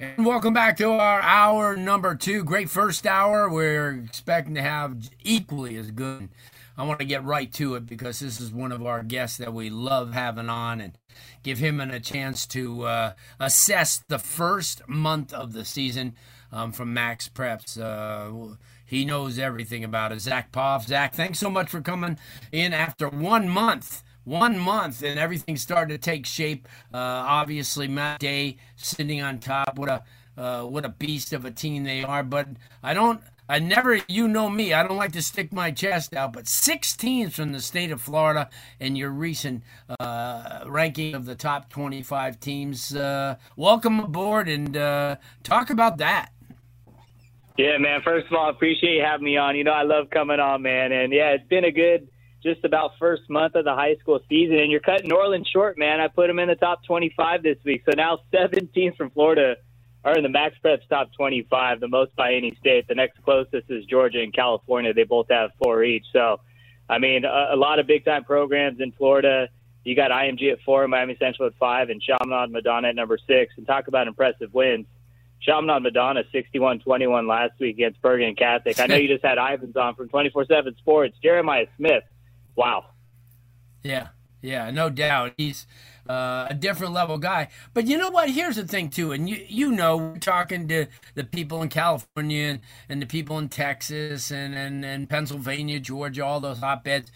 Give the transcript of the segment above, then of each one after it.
And welcome back to our hour number two. Great first hour. We're expecting to have equally as good. I want to get right to it because this is one of our guests that we love having on and give him a chance to uh, assess the first month of the season um, from Max Preps. Uh, he knows everything about it. Zack Poff. Zack, thanks so much for coming in after one month one month and everything started to take shape. Uh, obviously, Mater Dei sitting on top. What a uh, what a beast of a team they are. But I don't. I never, you know me, I don't like to stick my chest out, but six teams from the state of Florida in your recent uh, ranking of the top 25 teams. Uh, welcome aboard and uh, talk about that. Yeah, man. First of all, appreciate you having me on. You know, I love coming on, man. And yeah, it's been a good just about first month of the high school season, and you're cutting Norland short, man. I put them in the top 25 this week, so now seven teams from Florida are in the Max Preps top 25, the most by any state. The next closest is Georgia and California. They both have four each. So, I mean, a, a lot of big time programs in Florida. You got IMG at four, Miami Central at five, and Chaminade Madonna at number six. And talk about impressive wins. Chaminade Madonna 61-21 last week against Bergen Catholic. I know you just had Ivans on from 24/7 Sports. Jeremiah Smith wow. Yeah, yeah, no doubt. He's uh, a different level guy. But you know what? Here's the thing too, and you you know, we're talking to the people in California and, and the people in Texas and, and, and Pennsylvania, Georgia, all those hotbeds.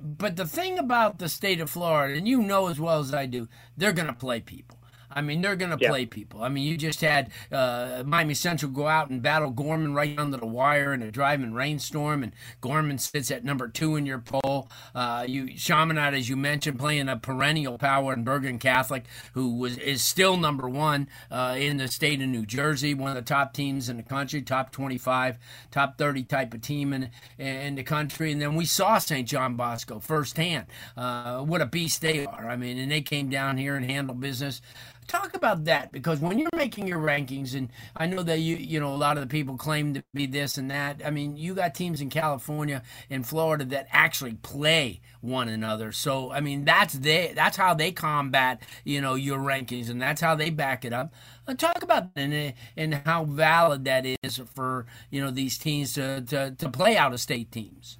But the thing about the state of Florida, and you know as well as I do, they're going to play people. I mean, they're going to yeah. play people. I mean, you just had uh, Miami Central go out and battle Gorman right under the wire in a driving rainstorm, and Gorman sits at number two in your poll. Uh, you Chaminade, as you mentioned, playing a perennial power in Bergen Catholic, who was is still number one uh, in the state of New Jersey, one of the top teams in the country, top 25, top 30 type of team in in the country. And then we saw St. John Bosco firsthand. Uh, what a beast they are! I mean, and they came down here and handled business. Talk about that because when you're making your rankings, and I know that you you know a lot of the people claim to be this and that. I mean, you got teams in California and Florida that actually play one another. So I mean, that's they that's how they combat you know your rankings, and that's how they back it up. Uh, talk about and and how valid that is for you know these teams to to, to play out of state teams.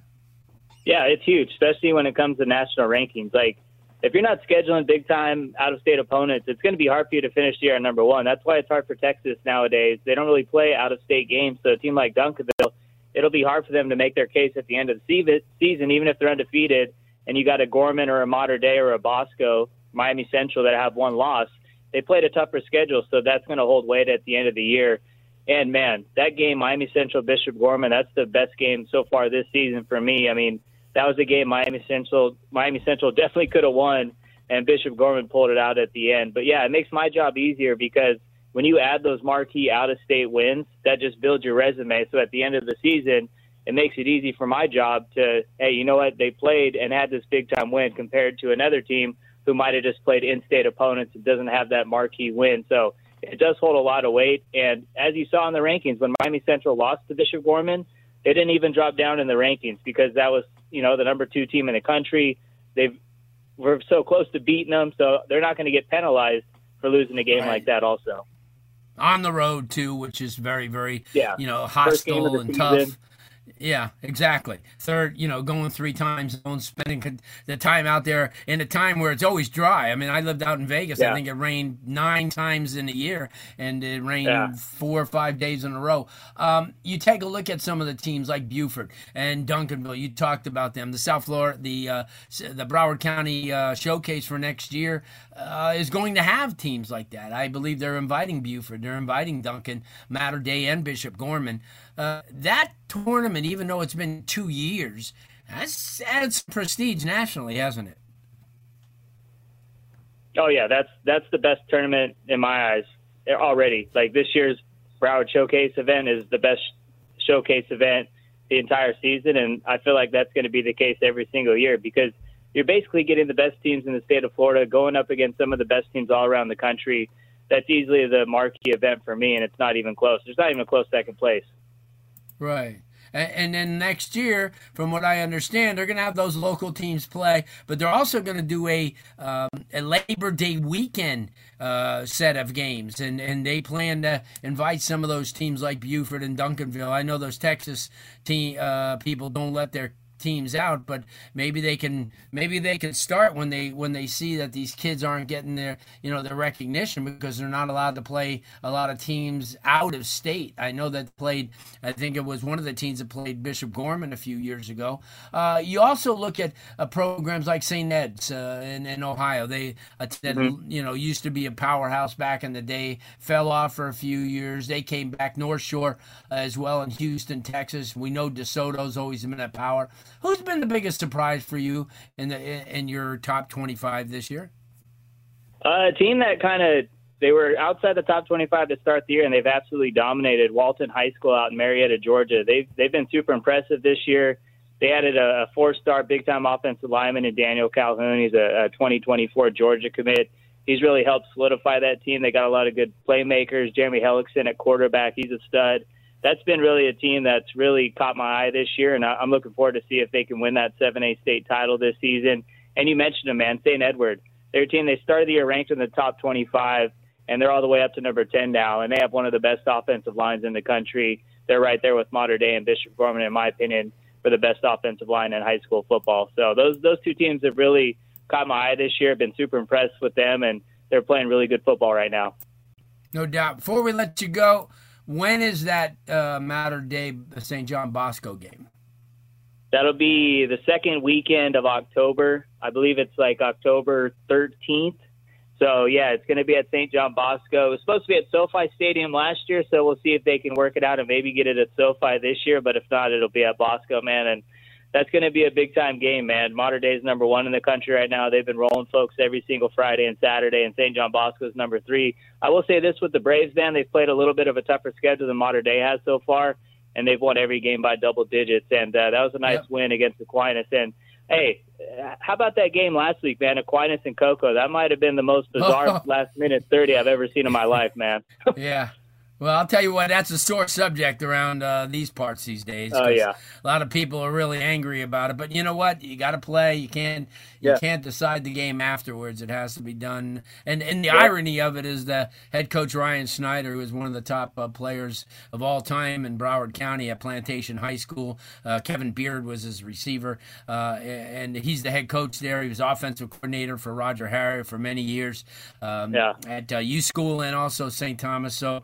Yeah, it's huge, especially when it comes to national rankings. Like if you're not scheduling big time out of state opponents, it's going to be hard for you to finish the year at number one. That's why it's hard for Texas nowadays. They don't really play out of state games. So a team like Duncanville, it'll be hard for them to make their case at the end of the season, even if they're undefeated. And you got a Gorman or a Mater Dei or a Bosco, Miami Central that have one loss. They played a tougher schedule, so that's going to hold weight at the end of the year. And man, that game, Miami Central Bishop Gorman, that's the best game so far this season for me. I mean, that was a game Miami Central Miami Central definitely could have won, and Bishop Gorman pulled it out at the end. But yeah, it makes my job easier because when you add those marquee out of state wins, that just builds your resume. So at the end of the season, it makes it easy for my job to, hey, you know what? They played and had this big time win compared to another team who might have just played in state opponents and doesn't have that marquee win. So it does hold a lot of weight. And as you saw in the rankings, when Miami Central lost to Bishop Gorman, they didn't even drop down in the rankings because that was you know, the number two team in the country. They've we're so close to beating them, so they're not going to get penalized for losing a game right. like that. Also, on the road too, which is very, very, yeah. you know, hostile and season. tough. Yeah, exactly. Third, you know, going three times zone, spending the time out there in a time where it's always dry. I mean, I lived out in Vegas. Yeah. I think it rained nine times in a year, and it rained yeah. four or five days in a row. Um, you take a look at some of the teams like Buford and Duncanville. You talked about them. The South Florida, the uh, the Broward County uh, Showcase for next year uh, is going to have teams like that. I believe they're inviting Buford, they're inviting Duncan, Mater Dei, and Bishop Gorman. Uh, that tournament, even though it's been two years, has added some prestige nationally, hasn't it? Oh yeah, that's that's the best tournament in my eyes already. Like this year's Broward Showcase event is the best showcase event the entire season, and I feel like that's going to be the case every single year because you're basically getting the best teams in the state of Florida going up against some of the best teams all around the country. That's easily the marquee event for me, and it's not even close. There's not even a close second place. Right. And, then next year, from what I understand, they're going to have those local teams play, but they're also going to do a um, a Labor Day weekend uh, set of games, and and they plan to invite some of those teams like Buford and Duncanville. I know those Texas team uh, people don't let their teams out, but maybe they can maybe they can start when they when they see that these kids aren't getting their you know their recognition because they're not allowed to play a lot of teams out of state. I know that played. I think it was one of the teams that played Bishop Gorman a few years ago. Uh, you also look at uh, programs like St. Ed's uh, in, in, Ohio. They mm-hmm. you know used to be a powerhouse back in the day. Fell off for a few years. They came back North Shore as well in Houston, Texas. We know DeSoto's always been at power. Who's been the biggest surprise for you in the in your top 25 this year? Uh, a team that kind of they were outside the top 25 to start the year, and they've absolutely dominated Walton High School out in Marietta, Georgia. They've they've been super impressive this year. They added a, a four-star big-time offensive lineman in Daniel Calhoun. He's a, a 2024 Georgia commit. He's really helped solidify that team. They got a lot of good playmakers. Jeremy Hecklinski at quarterback, he's a stud that's been really a team that's really caught my eye this year, and I'm looking forward to see if they can win that 7A state title this season. And you mentioned them, man, St. Edward. They're a team they started the year ranked in the top 25, and they're all the way up to number 10 now, and they have one of the best offensive lines in the country. They're right there with Mater Dei and Bishop Gorman, in my opinion, for the best offensive line in high school football. So those those two teams have really caught my eye this year. I've been super impressed with them, and they're playing really good football right now. No doubt. Before we let you go, when is that uh, Mater Dei St. John Bosco game? That'll be the second weekend of October. I believe it's like October 13th. So yeah, it's going to be at St. John Bosco. It was supposed to be at SoFi Stadium last year, so we'll see if they can work it out and maybe get it at SoFi this year. But if not, it'll be at Bosco, man. And that's going to be a big time game, man. Mater Dei is number one in the country right now. They've been rolling folks every single Friday and Saturday, and St. John Bosco is number three. I will say this with the Braves, man, they've played a little bit of a tougher schedule than Mater Dei has so far, and they've won every game by double digits. And uh, that was a nice yep. win against Aquinas. And hey, how about that game last week, man? Aquinas and Coco. That might have been the most bizarre last minute thirty I've ever seen in my life, man. yeah. Well, I'll tell you what, that's a sore subject around uh, these parts these days. Oh yeah, a lot of people are really angry about it. But you know what? You got to play. You can't. You yeah. can't decide the game afterwards. It has to be done. And and the yeah. irony of it is that head coach Ryan Snyder, who is one of the top uh, players of all time in Broward County at Plantation High School, uh, Kevin Beard was his receiver, uh, and he's the head coach there. He was offensive coordinator for Roger Harriott for many years um, yeah. at uh, U School and also St. Thomas. So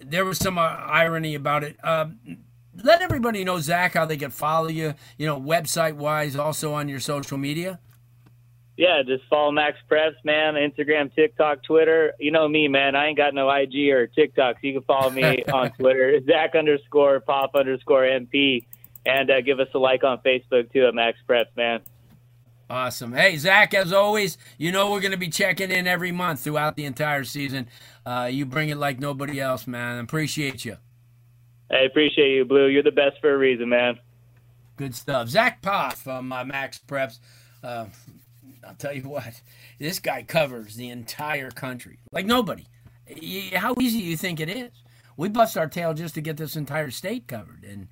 there was some uh, irony about it. Um, let everybody know, Zack, how they can follow you, you know, website wise, also on your social media. Yeah, just follow Max Preps, man. Instagram, TikTok, Twitter. You know me, man. I ain't got no IG or TikTok, so you can follow me on Twitter, Zack underscore Poff underscore MP, and uh, give us a like on Facebook too at Max Preps, man. Awesome. Hey, Zack, as always, you know we're going to be checking in every month throughout the entire season. Uh, you bring it like nobody else, man. Appreciate you. I appreciate you, Blue. You're the best for a reason, man. Good stuff. Zack Poff from uh, Max Preps. Uh, I'll tell you what, this guy covers the entire country like nobody. How easy do you think it is? We bust our tail just to get this entire state covered. And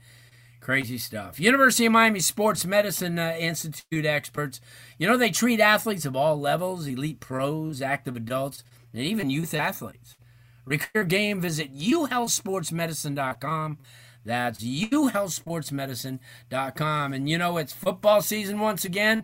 Crazy stuff. University of Miami Sports Medicine uh, Institute experts, you know, they treat athletes of all levels elite pros, active adults, and even youth athletes. Recur game, visit uhealthsportsmedicine.com. That's uhealthsportsmedicine.com. And you know, it's football season once again.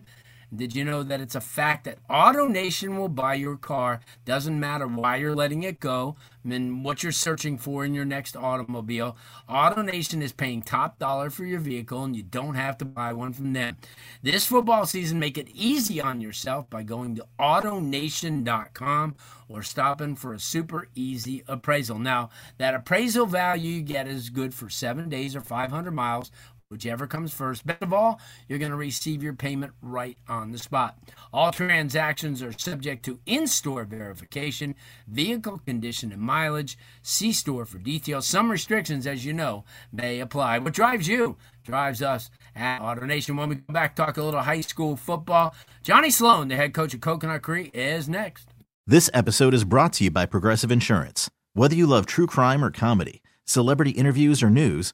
Did you know that it's a fact that AutoNation will buy your car? Doesn't matter why you're letting it go and what you're searching for in your next automobile. AutoNation is paying top dollar for your vehicle and you don't have to buy one from them. This football season, make it easy on yourself by going to AutoNation.com or stopping for a super easy appraisal. Now, that appraisal value you get is good for seven days or 500 miles whichever comes first. Best of all, you're going to receive your payment right on the spot. All transactions are subject to in store verification, vehicle condition, and mileage. See store for details. Some restrictions, as you know, may apply. What drives you drives us at AutoNation. When we come back, talk a little high school football. Johnny Sloan, the head coach of Coconut Creek, is next. This episode is brought to you by Progressive Insurance. Whether you love true crime or comedy, celebrity interviews or news,